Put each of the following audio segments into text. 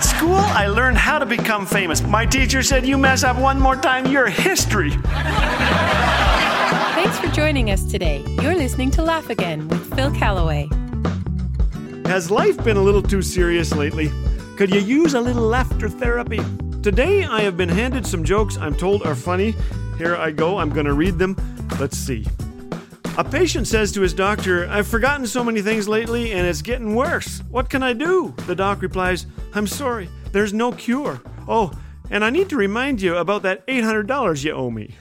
At school, I learned how to become famous. My teacher said, You mess up one more time, you're history. Thanks for joining us today. You're listening to Laugh Again with Phil Callaway. Has life been a little too serious lately? Could you use a little laughter therapy? Today, I have been handed some jokes I'm told are funny. Here I go, I'm going to read them. Let's see. A patient says to his doctor, I've forgotten so many things lately and it's getting worse. What can I do? The doc replies, I'm sorry, there's no cure. Oh, and I need to remind you about that $800 you owe me.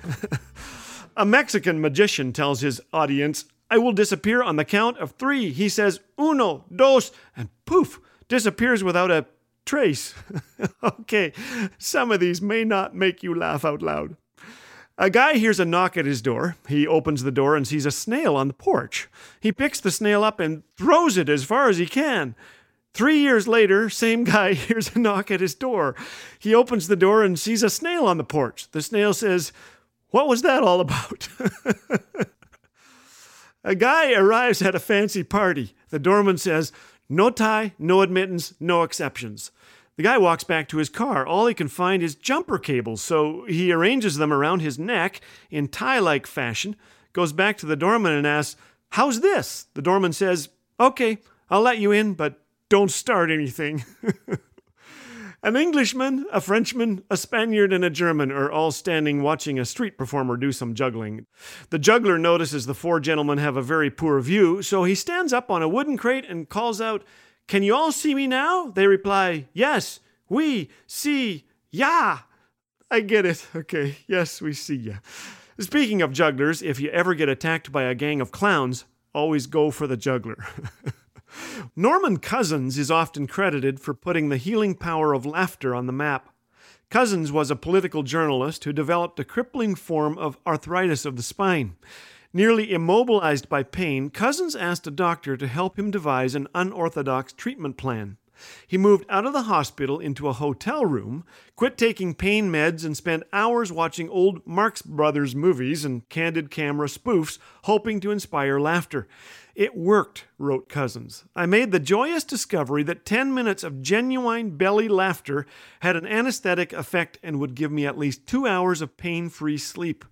a Mexican magician tells his audience, I will disappear on the count of three. He says, uno, dos, and poof, disappears without a trace. okay, some of these may not make you laugh out loud. A guy hears a knock at his door. He opens the door and sees a snail on the porch. He picks the snail up and throws it as far as he can. Three years later, same guy hears a knock at his door. He opens the door and sees a snail on the porch. The snail says, What was that all about? a guy arrives at a fancy party. The doorman says, No tie, no admittance, no exceptions. The guy walks back to his car. All he can find is jumper cables, so he arranges them around his neck in tie like fashion, goes back to the doorman and asks, How's this? The doorman says, Okay, I'll let you in, but don't start anything. An Englishman, a Frenchman, a Spaniard, and a German are all standing watching a street performer do some juggling. The juggler notices the four gentlemen have a very poor view, so he stands up on a wooden crate and calls out, can you all see me now? They reply, Yes, we see ya. I get it. Okay, yes, we see ya. Speaking of jugglers, if you ever get attacked by a gang of clowns, always go for the juggler. Norman Cousins is often credited for putting the healing power of laughter on the map. Cousins was a political journalist who developed a crippling form of arthritis of the spine. Nearly immobilized by pain, Cousins asked a doctor to help him devise an unorthodox treatment plan. He moved out of the hospital into a hotel room, quit taking pain meds, and spent hours watching old Marx Brothers movies and candid camera spoofs, hoping to inspire laughter. It worked, wrote Cousins. I made the joyous discovery that 10 minutes of genuine belly laughter had an anesthetic effect and would give me at least two hours of pain free sleep.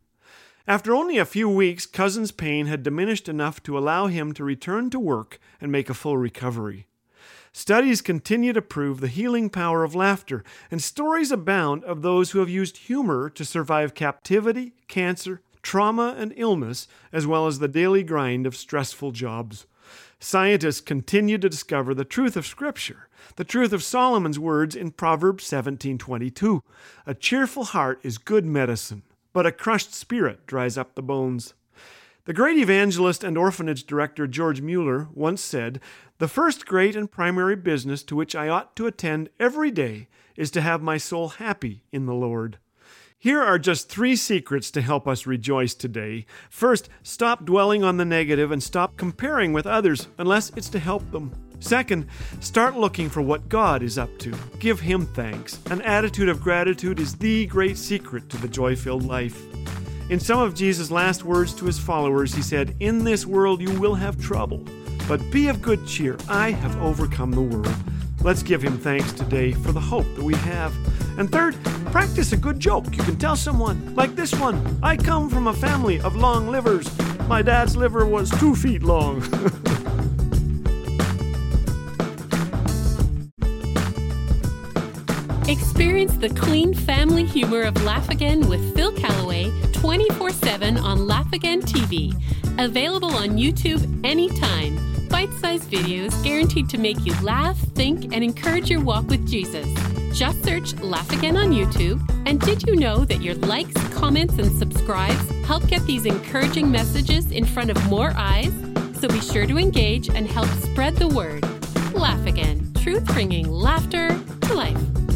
After only a few weeks, Cousin's pain had diminished enough to allow him to return to work and make a full recovery. Studies continue to prove the healing power of laughter, and stories abound of those who have used humor to survive captivity, cancer, trauma, and illness, as well as the daily grind of stressful jobs. Scientists continue to discover the truth of Scripture, the truth of Solomon's words in Proverbs 17:22. A cheerful heart is good medicine, but a crushed spirit dries up the bones. The great evangelist and orphanage director George Mueller once said, The first great and primary business to which I ought to attend every day is to have my soul happy in the Lord. Here are just three secrets to help us rejoice today. First, stop dwelling on the negative and stop comparing with others unless it's to help them. Second, start looking for what God is up to. Give Him thanks. An attitude of gratitude is the great secret to the joy filled life. In some of Jesus' last words to his followers, he said, In this world you will have trouble, but be of good cheer. I have overcome the world. Let's give him thanks today for the hope that we have. And third, practice a good joke. You can tell someone, like this one I come from a family of long livers. My dad's liver was two feet long. Experience the clean family humor of Laugh Again with Phil Callaway 24 7 on Laugh Again TV. Available on YouTube anytime. Bite sized videos guaranteed to make you laugh, think, and encourage your walk with Jesus. Just search Laugh Again on YouTube. And did you know that your likes, comments, and subscribes help get these encouraging messages in front of more eyes? So be sure to engage and help spread the word. Laugh Again, truth bringing laughter to life.